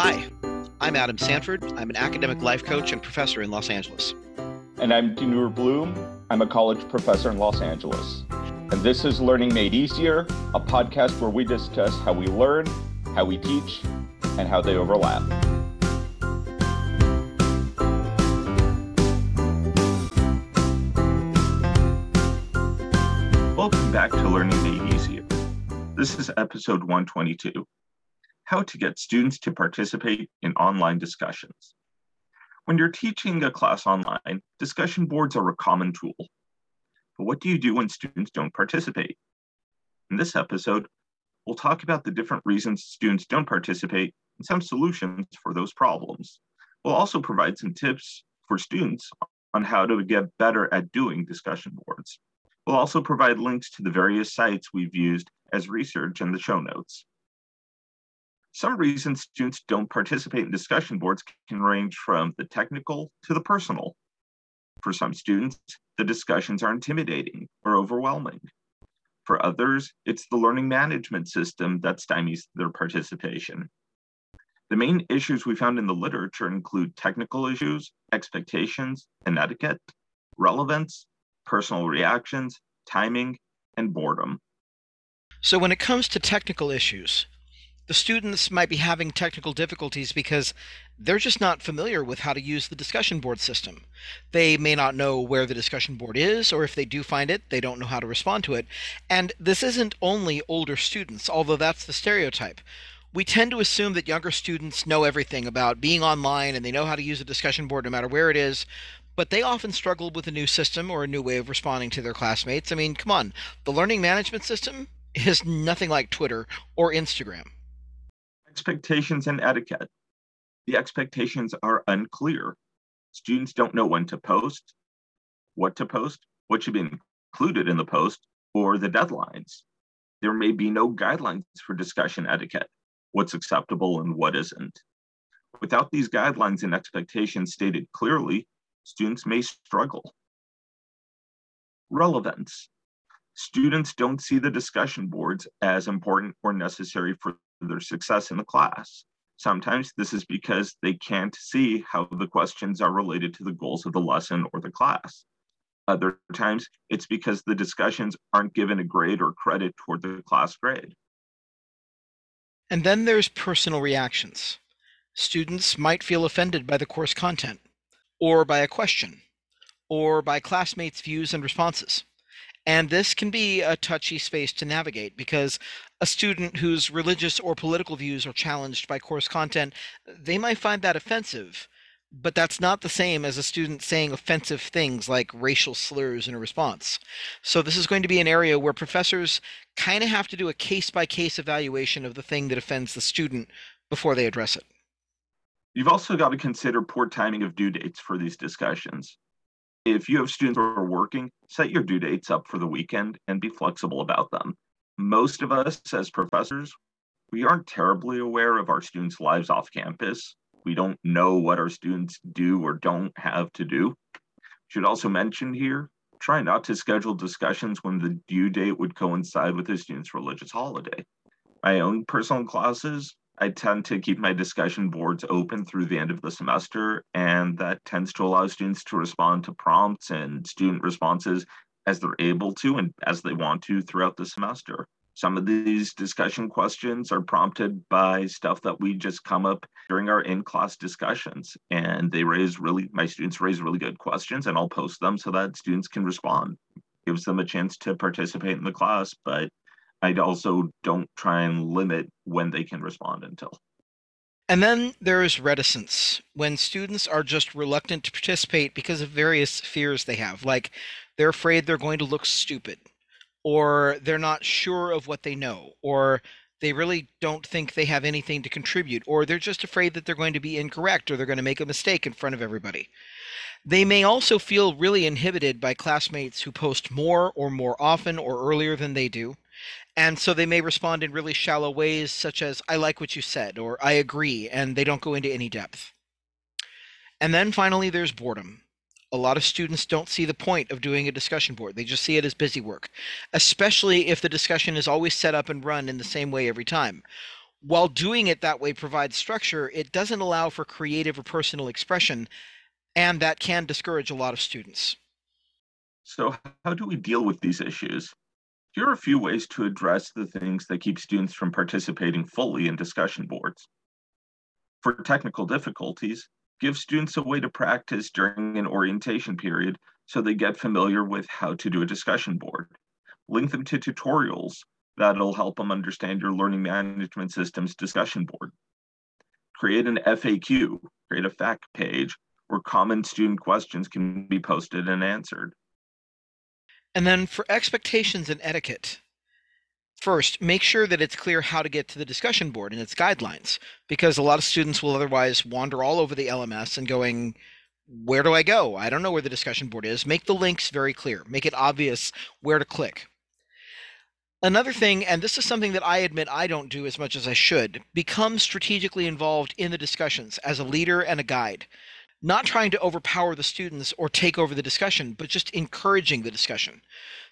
Hi, I'm Adam Sanford. I'm an academic life coach and professor in Los Angeles. And I'm Dinur Bloom. I'm a college professor in Los Angeles. And this is Learning Made Easier, a podcast where we discuss how we learn, how we teach, and how they overlap. Welcome back to Learning Made Easier. This is episode 122 How to Get Students to Participate in Online Discussions. When you're teaching a class online, discussion boards are a common tool. But what do you do when students don't participate? In this episode, we'll talk about the different reasons students don't participate and some solutions for those problems. We'll also provide some tips for students on how to get better at doing discussion boards. We'll also provide links to the various sites we've used as research in the show notes. Some reasons students don't participate in discussion boards can range from the technical to the personal. For some students, the discussions are intimidating or overwhelming. For others, it's the learning management system that stymies their participation. The main issues we found in the literature include technical issues, expectations and etiquette, relevance, personal reactions, timing, and boredom. So, when it comes to technical issues, the students might be having technical difficulties because they're just not familiar with how to use the discussion board system. They may not know where the discussion board is, or if they do find it, they don't know how to respond to it. And this isn't only older students, although that's the stereotype. We tend to assume that younger students know everything about being online and they know how to use a discussion board no matter where it is, but they often struggle with a new system or a new way of responding to their classmates. I mean, come on, the learning management system is nothing like Twitter or Instagram expectations and etiquette. The expectations are unclear. Students don't know when to post, what to post, what should be included in the post, or the deadlines. There may be no guidelines for discussion etiquette, what's acceptable and what isn't. Without these guidelines and expectations stated clearly, students may struggle. Relevance. Students don't see the discussion boards as important or necessary for their success in the class. Sometimes this is because they can't see how the questions are related to the goals of the lesson or the class. Other times, it's because the discussions aren't given a grade or credit toward the class grade. And then there's personal reactions. Students might feel offended by the course content, or by a question, or by classmates' views and responses. And this can be a touchy space to navigate because a student whose religious or political views are challenged by course content, they might find that offensive. But that's not the same as a student saying offensive things like racial slurs in a response. So, this is going to be an area where professors kind of have to do a case by case evaluation of the thing that offends the student before they address it. You've also got to consider poor timing of due dates for these discussions. If you have students who are working, set your due dates up for the weekend and be flexible about them. Most of us, as professors, we aren't terribly aware of our students' lives off campus. We don't know what our students do or don't have to do. Should also mention here try not to schedule discussions when the due date would coincide with the student's religious holiday. My own personal classes, I tend to keep my discussion boards open through the end of the semester, and that tends to allow students to respond to prompts and student responses as they're able to and as they want to throughout the semester. Some of these discussion questions are prompted by stuff that we just come up during our in class discussions. And they raise really, my students raise really good questions, and I'll post them so that students can respond. Gives them a chance to participate in the class, but I also don't try and limit when they can respond until. And then there is reticence when students are just reluctant to participate because of various fears they have. Like they're afraid they're going to look stupid, or they're not sure of what they know, or they really don't think they have anything to contribute, or they're just afraid that they're going to be incorrect or they're going to make a mistake in front of everybody. They may also feel really inhibited by classmates who post more or more often or earlier than they do and so they may respond in really shallow ways, such as, I like what you said, or I agree, and they don't go into any depth. And then finally, there's boredom. A lot of students don't see the point of doing a discussion board. They just see it as busy work, especially if the discussion is always set up and run in the same way every time. while doing it that way provides structure, it doesn't allow for creative or personal expression, and that can discourage a lot of students. So, how do we deal with these issues? Here are a few ways to address the things that keep students from participating fully in discussion boards. For technical difficulties, give students a way to practice during an orientation period so they get familiar with how to do a discussion board. Link them to tutorials that'll help them understand your learning management system's discussion board. Create an FAQ, create a fact page where common student questions can be posted and answered. And then for expectations and etiquette, first, make sure that it's clear how to get to the discussion board and its guidelines, because a lot of students will otherwise wander all over the LMS and going, where do I go? I don't know where the discussion board is. Make the links very clear. Make it obvious where to click. Another thing, and this is something that I admit I don't do as much as I should, become strategically involved in the discussions as a leader and a guide. Not trying to overpower the students or take over the discussion, but just encouraging the discussion.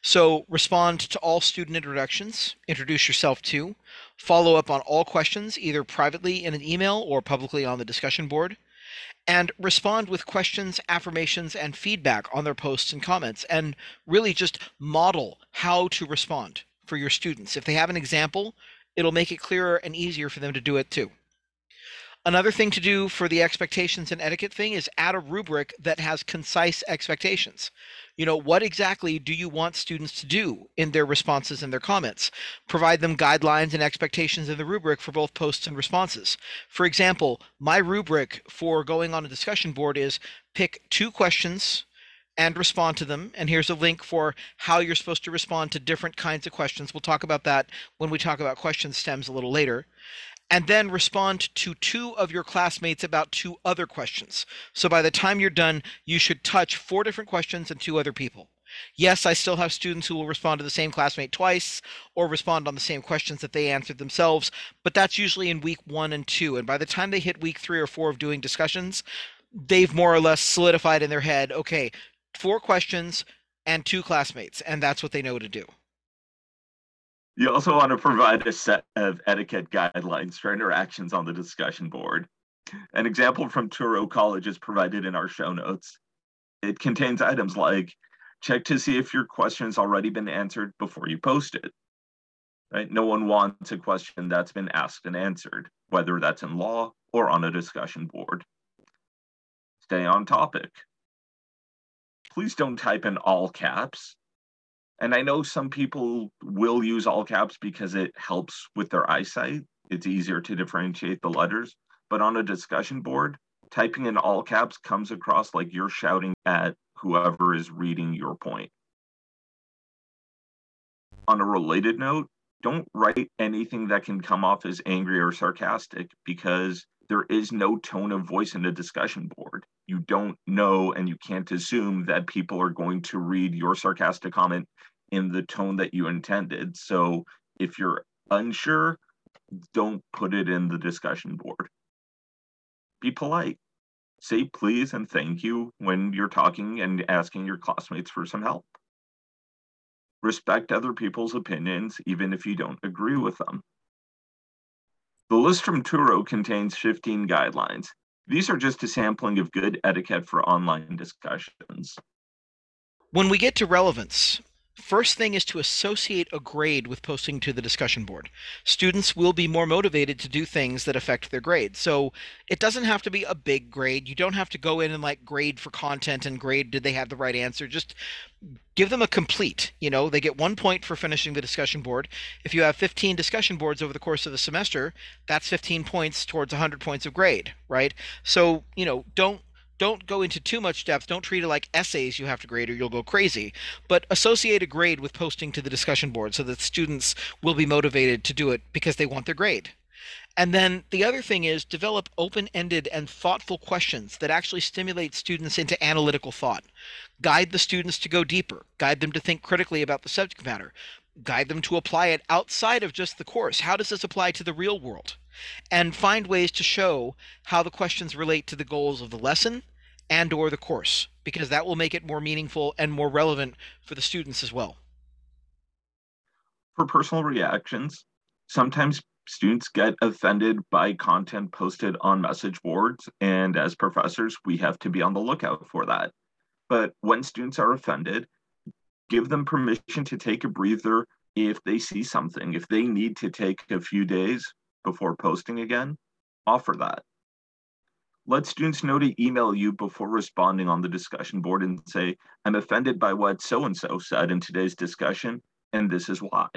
So respond to all student introductions, introduce yourself to, follow up on all questions, either privately in an email or publicly on the discussion board, and respond with questions, affirmations, and feedback on their posts and comments, and really just model how to respond for your students. If they have an example, it'll make it clearer and easier for them to do it too. Another thing to do for the expectations and etiquette thing is add a rubric that has concise expectations. You know, what exactly do you want students to do in their responses and their comments? Provide them guidelines and expectations in the rubric for both posts and responses. For example, my rubric for going on a discussion board is pick two questions and respond to them. And here's a link for how you're supposed to respond to different kinds of questions. We'll talk about that when we talk about question stems a little later. And then respond to two of your classmates about two other questions. So by the time you're done, you should touch four different questions and two other people. Yes, I still have students who will respond to the same classmate twice or respond on the same questions that they answered themselves, but that's usually in week one and two. And by the time they hit week three or four of doing discussions, they've more or less solidified in their head okay, four questions and two classmates, and that's what they know to do. You also want to provide a set of etiquette guidelines for interactions on the discussion board. An example from Touro College is provided in our show notes. It contains items like check to see if your question has already been answered before you post it. Right? No one wants a question that's been asked and answered, whether that's in law or on a discussion board. Stay on topic please don't type in all caps. And I know some people will use all caps because it helps with their eyesight. It's easier to differentiate the letters. But on a discussion board, typing in all caps comes across like you're shouting at whoever is reading your point. On a related note, don't write anything that can come off as angry or sarcastic because there is no tone of voice in a discussion board. You don't know and you can't assume that people are going to read your sarcastic comment in the tone that you intended. So if you're unsure, don't put it in the discussion board. Be polite. Say please and thank you when you're talking and asking your classmates for some help. Respect other people's opinions, even if you don't agree with them. The list from Touro contains 15 guidelines. These are just a sampling of good etiquette for online discussions. When we get to relevance, First thing is to associate a grade with posting to the discussion board. Students will be more motivated to do things that affect their grade. So it doesn't have to be a big grade. You don't have to go in and like grade for content and grade did they have the right answer. Just give them a complete. You know, they get one point for finishing the discussion board. If you have 15 discussion boards over the course of the semester, that's 15 points towards 100 points of grade, right? So, you know, don't don't go into too much depth. Don't treat it like essays you have to grade or you'll go crazy. But associate a grade with posting to the discussion board so that students will be motivated to do it because they want their grade. And then the other thing is develop open ended and thoughtful questions that actually stimulate students into analytical thought. Guide the students to go deeper, guide them to think critically about the subject matter, guide them to apply it outside of just the course. How does this apply to the real world? And find ways to show how the questions relate to the goals of the lesson and or the course because that will make it more meaningful and more relevant for the students as well for personal reactions sometimes students get offended by content posted on message boards. And as professors, we have to be on the lookout for that. But when students are offended, give them permission to take a breather if they see something. If they need to take a few days before posting again, offer that. Let students know to email you before responding on the discussion board and say, I'm offended by what so and so said in today's discussion, and this is why.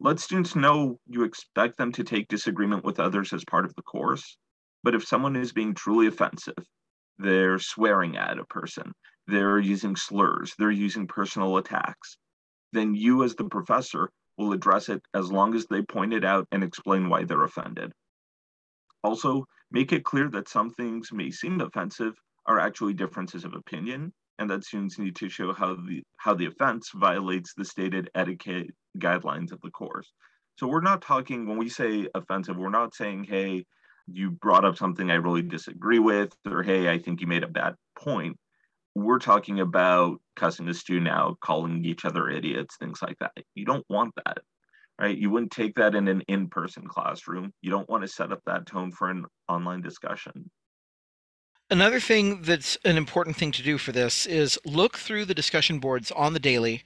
Let students know you expect them to take disagreement with others as part of the course, but if someone is being truly offensive, they're swearing at a person, they're using slurs, they're using personal attacks, then you as the professor will address it as long as they point it out and explain why they're offended. Also, make it clear that some things may seem offensive are actually differences of opinion and that students need to show how the how the offense violates the stated etiquette guidelines of the course. So we're not talking when we say offensive, we're not saying, hey, you brought up something I really disagree with, or hey, I think you made a bad point. We're talking about cussing a student out, calling each other idiots, things like that. You don't want that, right? You wouldn't take that in an in-person classroom. You don't want to set up that tone for an online discussion. Another thing that's an important thing to do for this is look through the discussion boards on the daily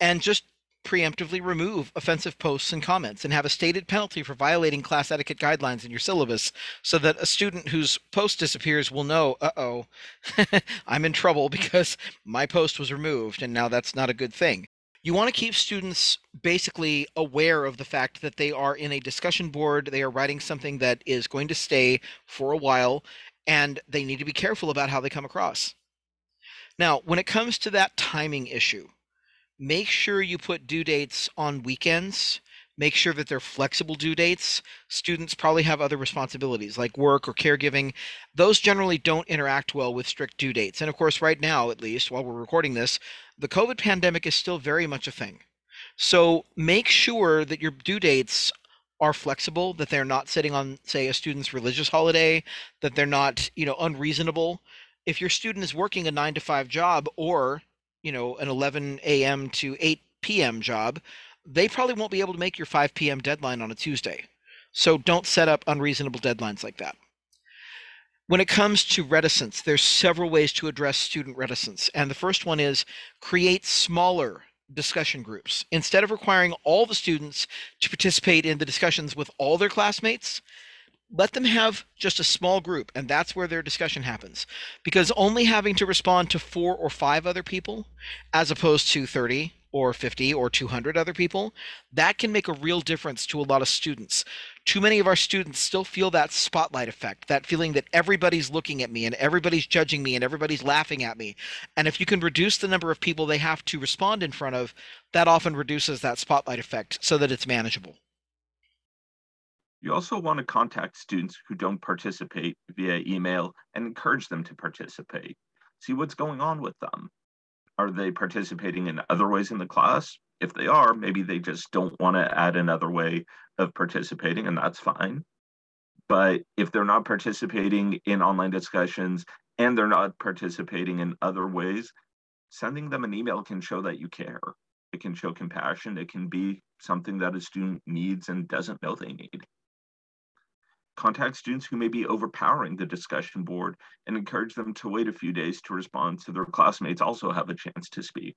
and just preemptively remove offensive posts and comments and have a stated penalty for violating class etiquette guidelines in your syllabus so that a student whose post disappears will know, uh-oh, I'm in trouble because my post was removed and now that's not a good thing. You want to keep students basically aware of the fact that they are in a discussion board, they are writing something that is going to stay for a while, and they need to be careful about how they come across. Now, when it comes to that timing issue, make sure you put due dates on weekends. Make sure that they're flexible due dates. Students probably have other responsibilities like work or caregiving. Those generally don't interact well with strict due dates. And of course, right now, at least while we're recording this, the COVID pandemic is still very much a thing. So make sure that your due dates are flexible, that they're not sitting on, say, a student's religious holiday, that they're not, you know, unreasonable. If your student is working a nine to five job or, you know, an 11 a.m. to 8 p.m. job, they probably won't be able to make your 5 p.m. deadline on a Tuesday. So don't set up unreasonable deadlines like that. When it comes to reticence, there's several ways to address student reticence. And the first one is create smaller discussion groups. Instead of requiring all the students to participate in the discussions with all their classmates, let them have just a small group and that's where their discussion happens because only having to respond to four or five other people as opposed to 30 or 50 or 200 other people, that can make a real difference to a lot of students. Too many of our students still feel that spotlight effect, that feeling that everybody's looking at me and everybody's judging me and everybody's laughing at me. And if you can reduce the number of people they have to respond in front of, that often reduces that spotlight effect so that it's manageable. You also want to contact students who don't participate via email and encourage them to participate. See what's going on with them. Are they participating in other ways in the class? If they are, maybe they just don't want to add another way of participating, and that's fine. But if they're not participating in online discussions and they're not participating in other ways, sending them an email can show that you care. It can show compassion. It can be something that a student needs and doesn't know they need contact students who may be overpowering the discussion board and encourage them to wait a few days to respond so their classmates also have a chance to speak.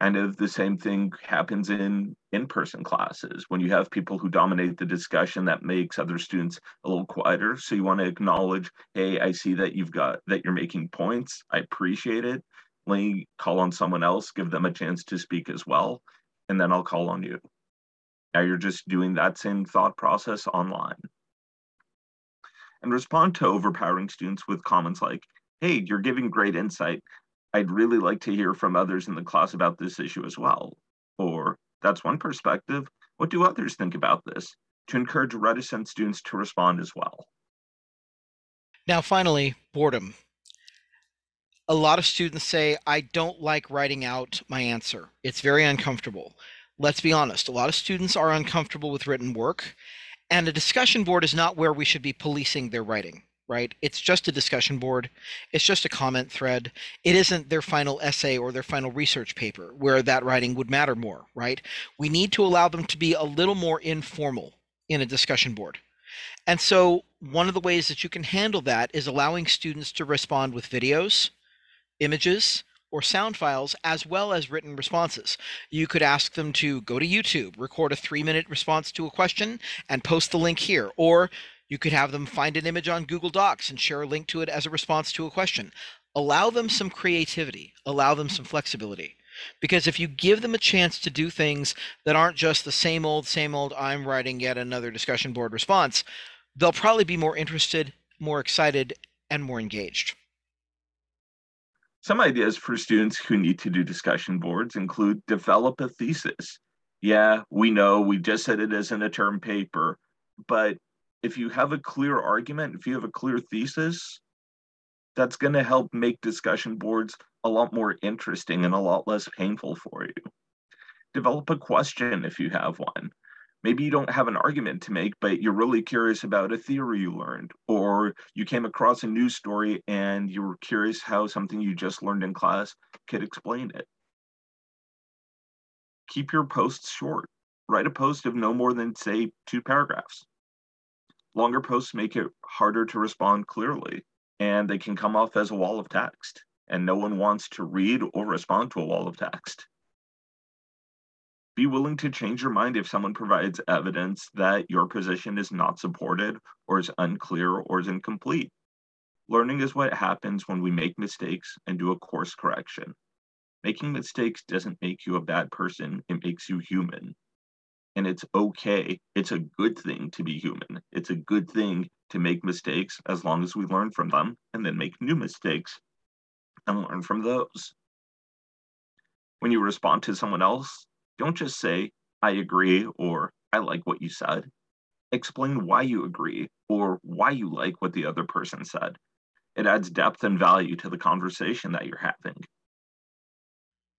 And if the same thing happens in in-person classes, when you have people who dominate the discussion that makes other students a little quieter. So you want to acknowledge, hey, I see that you've got that you're making points. I appreciate it. Let me call on someone else, give them a chance to speak as well, and then I'll call on you. Now you're just doing that same thought process online and respond to overpowering students with comments like, hey, you're giving great insight. I'd really like to hear from others in the class about this issue as well. Or, that's one perspective. What do others think about this? To encourage reticent students to respond as well. Now, finally, boredom. A lot of students say, I don't like writing out my answer. It's very uncomfortable. Let's be honest, a lot of students are uncomfortable with written work, and a discussion board is not where we should be policing their writing. right? It's just a discussion board. It's just a comment thread. It isn't their final essay or their final research paper where that writing would matter more, right? We need to allow them to be a little more informal in a discussion board. And so one of the ways that you can handle that is allowing students to respond with videos, images, or sound files as well as written responses. You could ask them to go to YouTube, record a three minute response to a question, and post the link here. Or you could have them find an image on Google Docs and share a link to it as a response to a question. Allow them some creativity, allow them some flexibility. Because if you give them a chance to do things that aren't just the same old, same old, I'm writing yet another discussion board response, they'll probably be more interested, more excited, and more engaged. Some ideas for students who need to do discussion boards include develop a thesis. Yeah, we know we just said it isn't a term paper, but if you have a clear argument, if you have a clear thesis, that's going to help make discussion boards a lot more interesting and a lot less painful for you. Develop a question if you have one maybe you don't have an argument to make, but you're really curious about a theory you learned, or you came across a news story and you were curious how something you just learned in class could explain it. Keep your posts short. Write a post of no more than, say, two paragraphs. Longer posts make it harder to respond clearly, and they can come off as a wall of text, and no one wants to read or respond to a wall of text be willing to change your mind if someone provides evidence that your position is not supported or is unclear or is incomplete. Learning is what happens when we make mistakes and do a course correction. Making mistakes doesn't make you a bad person, it makes you human. And it's okay. It's a good thing to be human. It's a good thing to make mistakes as long as we learn from them and then make new mistakes and learn from those. When you respond to someone else, don't just say, I agree or I like what you said. Explain why you agree or why you like what the other person said. It adds depth and value to the conversation that you're having.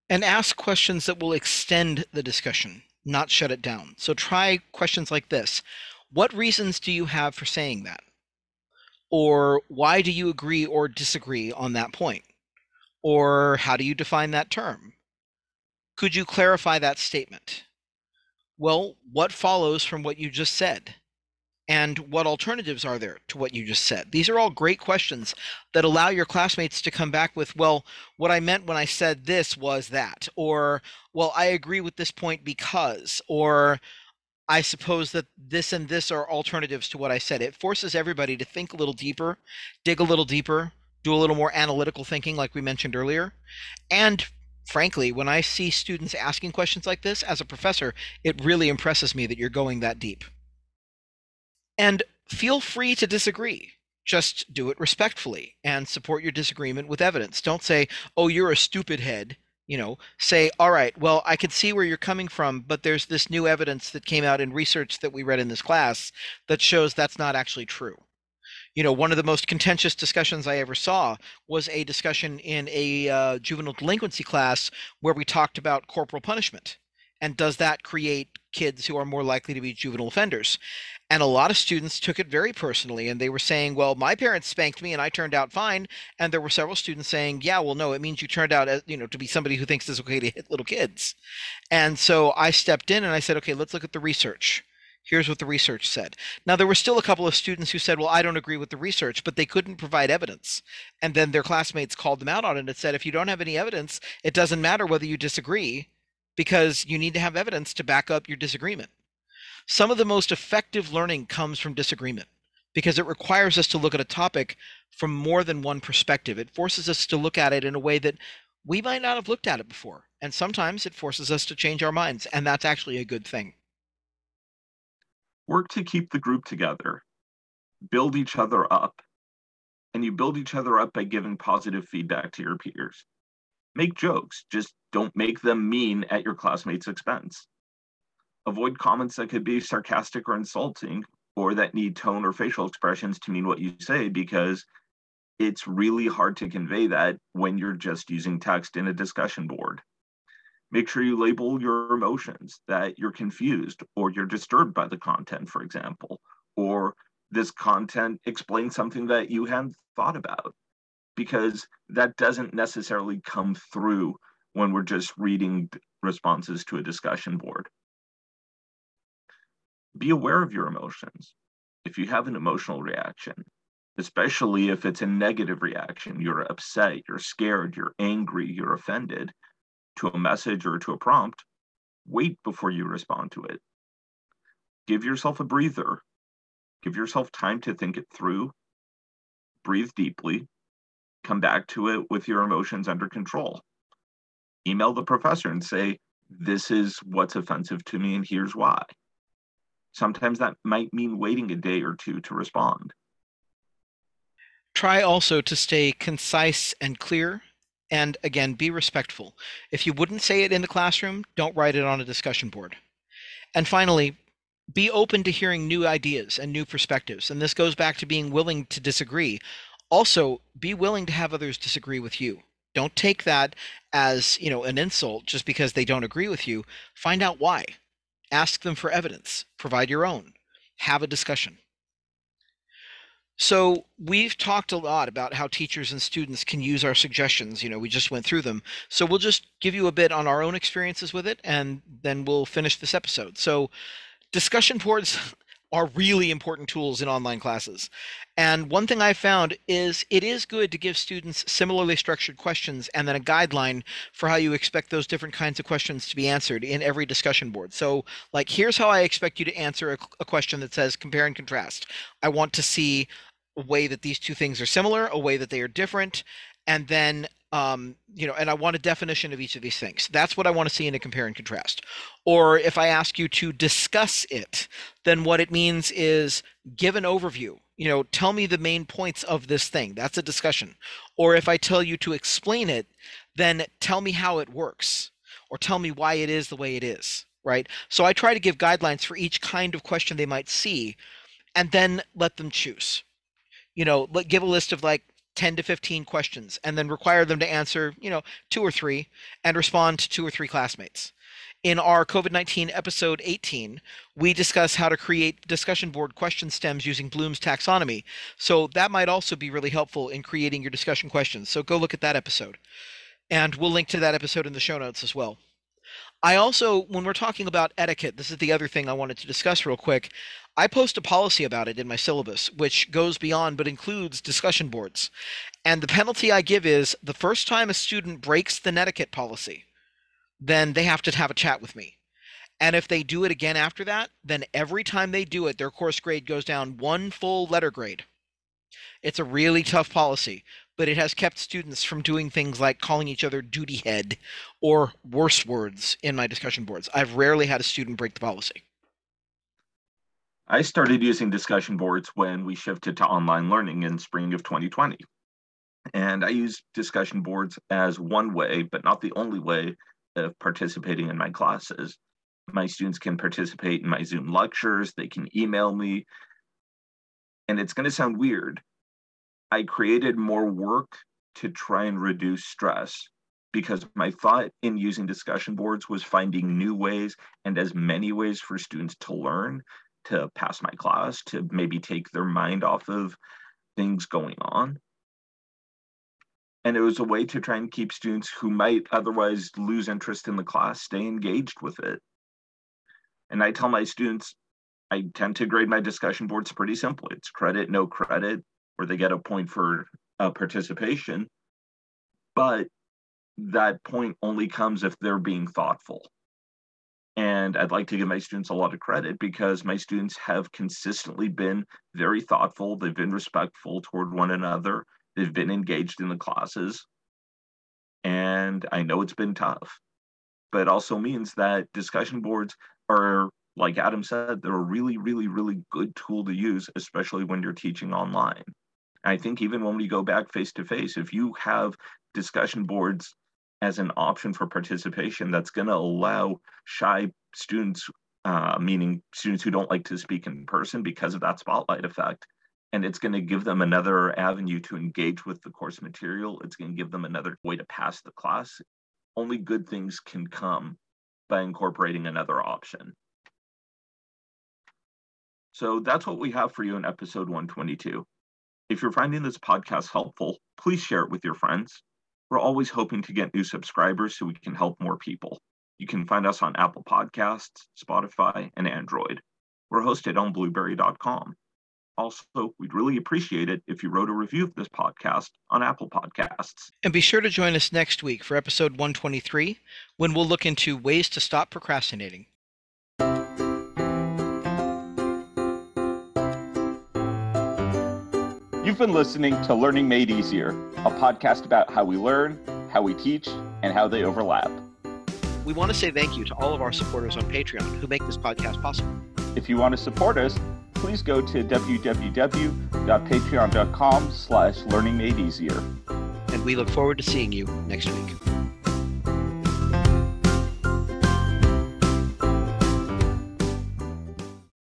And ask questions that will extend the discussion, not shut it down. So try questions like this What reasons do you have for saying that? Or why do you agree or disagree on that point? Or how do you define that term? Could you clarify that statement? Well, what follows from what you just said? And what alternatives are there to what you just said? These are all great questions that allow your classmates to come back with, well, what I meant when I said this was that, or, well, I agree with this point because, or, I suppose that this and this are alternatives to what I said. It forces everybody to think a little deeper, dig a little deeper, do a little more analytical thinking, like we mentioned earlier, and frankly, when I see students asking questions like this as a professor, it really impresses me that you're going that deep. And feel free to disagree. Just do it respectfully and support your disagreement with evidence. Don't say, oh, you're a stupid head. You know, say, all right, well, I can see where you're coming from, but there's this new evidence that came out in research that we read in this class that shows that's not actually true you know, one of the most contentious discussions I ever saw was a discussion in a uh, juvenile delinquency class where we talked about corporal punishment. And does that create kids who are more likely to be juvenile offenders? And a lot of students took it very personally and they were saying, well, my parents spanked me and I turned out fine. And there were several students saying, yeah, well, no, it means you turned out, as, you know, to be somebody who thinks it's okay to hit little kids. And so I stepped in and I said, okay, let's look at the research. Here's what the research said. Now, there were still a couple of students who said, Well, I don't agree with the research, but they couldn't provide evidence. And then their classmates called them out on it and said, If you don't have any evidence, it doesn't matter whether you disagree because you need to have evidence to back up your disagreement. Some of the most effective learning comes from disagreement because it requires us to look at a topic from more than one perspective. It forces us to look at it in a way that we might not have looked at it before. And sometimes it forces us to change our minds, and that's actually a good thing. Work to keep the group together, build each other up, and you build each other up by giving positive feedback to your peers. Make jokes, just don't make them mean at your classmates' expense. Avoid comments that could be sarcastic or insulting, or that need tone or facial expressions to mean what you say, because it's really hard to convey that when you're just using text in a discussion board. Make sure you label your emotions that you're confused or you're disturbed by the content, for example, or this content explains something that you hadn't thought about because that doesn't necessarily come through when we're just reading responses to a discussion board. Be aware of your emotions. If you have an emotional reaction, especially if it's a negative reaction, you're upset, you're scared, you're angry, you're offended to a message or to a prompt, wait before you respond to it. Give yourself a breather. Give yourself time to think it through. Breathe deeply. Come back to it with your emotions under control. Email the professor and say, This is what's offensive to me, and here's why. Sometimes that might mean waiting a day or two to respond. Try also to stay concise and clear. And again, be respectful. If you wouldn't say it in the classroom, don't write it on a discussion board. And finally, be open to hearing new ideas and new perspectives. And this goes back to being willing to disagree. Also, be willing to have others disagree with you. Don't take that as, you know, an insult just because they don't agree with you. Find out why. Ask them for evidence. Provide your own. Have a discussion. So we've talked a lot about how teachers and students can use our suggestions. You know, we just went through them. So we'll just give you a bit on our own experiences with it, and then we'll finish this episode. So discussion boards are really important tools in online classes. And one thing I found is it is good to give students similarly structured questions and then a guideline for how you expect those different kinds of questions to be answered in every discussion board. So, like, here's how I expect you to answer a, a question that says compare and contrast. I want to see a way that these two things are similar, a way that they are different, and then um, you know, and I want a definition of each of these things. That's what I want to see in a compare and contrast. Or if I ask you to discuss it, then what it means is give an overview. You know, tell me the main points of this thing. That's a discussion. Or if I tell you to explain it, then tell me how it works or tell me why it is the way it is, right? So I try to give guidelines for each kind of question they might see and then let them choose. You know, give a list of like 10 to 15 questions and then require them to answer, you know, two or three and respond to two or three classmates. In our COVID 19 episode 18, we discuss how to create discussion board question stems using Bloom's taxonomy. So that might also be really helpful in creating your discussion questions. So go look at that episode. And we'll link to that episode in the show notes as well. I also, when we're talking about etiquette, this is the other thing I wanted to discuss real quick. I post a policy about it in my syllabus, which goes beyond but includes discussion boards. And the penalty I give is the first time a student breaks the netiquette policy, then they have to have a chat with me. And if they do it again after that, then every time they do it, their course grade goes down one full letter grade. It's a really tough policy, but it has kept students from doing things like calling each other duty head or worse words in my discussion boards. I've rarely had a student break the policy. I started using discussion boards when we shifted to online learning in spring of 2020. And I use discussion boards as one way, but not the only way of participating in my classes. My students can participate in my Zoom lectures, they can email me. And it's going to sound weird. I created more work to try and reduce stress because my thought in using discussion boards was finding new ways and as many ways for students to learn to pass my class, to maybe take their mind off of things going on. And it was a way to try and keep students who might otherwise lose interest in the class stay engaged with it. And I tell my students, I tend to grade my discussion boards pretty simple. It's credit, no credit, or they get a point for uh, participation. But that point only comes if they're being thoughtful. And I'd like to give my students a lot of credit because my students have consistently been very thoughtful. They've been respectful toward one another. They've been engaged in the classes. And I know it's been tough, but it also means that discussion boards are, like Adam said, they're a really, really, really good tool to use, especially when you're teaching online. I think even when we go back face to face, if you have discussion boards as an option for participation that's going to allow shy students, uh, meaning students who don't like to speak in person because of that spotlight effect. And it's going to give them another avenue to engage with the course material. It's going to give them another way to pass the class. Only good things can come by incorporating another option. So that's what we have for you in episode 122. If you're finding this podcast helpful, please share it with your friends. We're always hoping to get new subscribers so we can help more people. You can find us on Apple Podcasts, Spotify, and Android. We're hosted on blubrry.com. Also, we'd really appreciate it if you wrote a review of this podcast on Apple Podcasts. And be sure to join us next week for episode 123 when we'll look into ways to stop procrastinating. You've been listening to Learning Made Easier, a podcast about how we learn, how we teach, and how they overlap. We want to say thank you to all of our supporters on Patreon who make this podcast possible. If you want to support us, please go to www.patreon.com slash learningmadeeasier. And we look forward to seeing you next week.